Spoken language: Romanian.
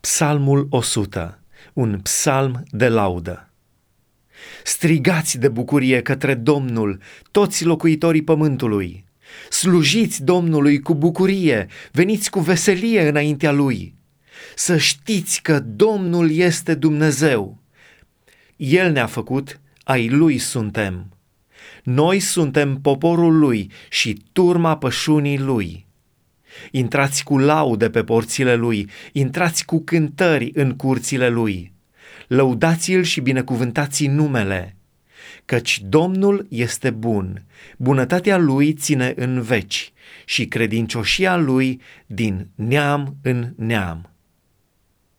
Psalmul 100, un psalm de laudă. Strigați de bucurie către Domnul, toți locuitorii pământului. Slujiți Domnului cu bucurie, veniți cu veselie înaintea Lui. Să știți că Domnul este Dumnezeu. El ne-a făcut, ai Lui suntem. Noi suntem poporul Lui și turma pășunii Lui. Intrați cu laude pe porțile lui, intrați cu cântări în curțile lui. Lăudați-l și binecuvântați numele, căci Domnul este bun, bunătatea lui ține în veci și credincioșia lui din neam în neam.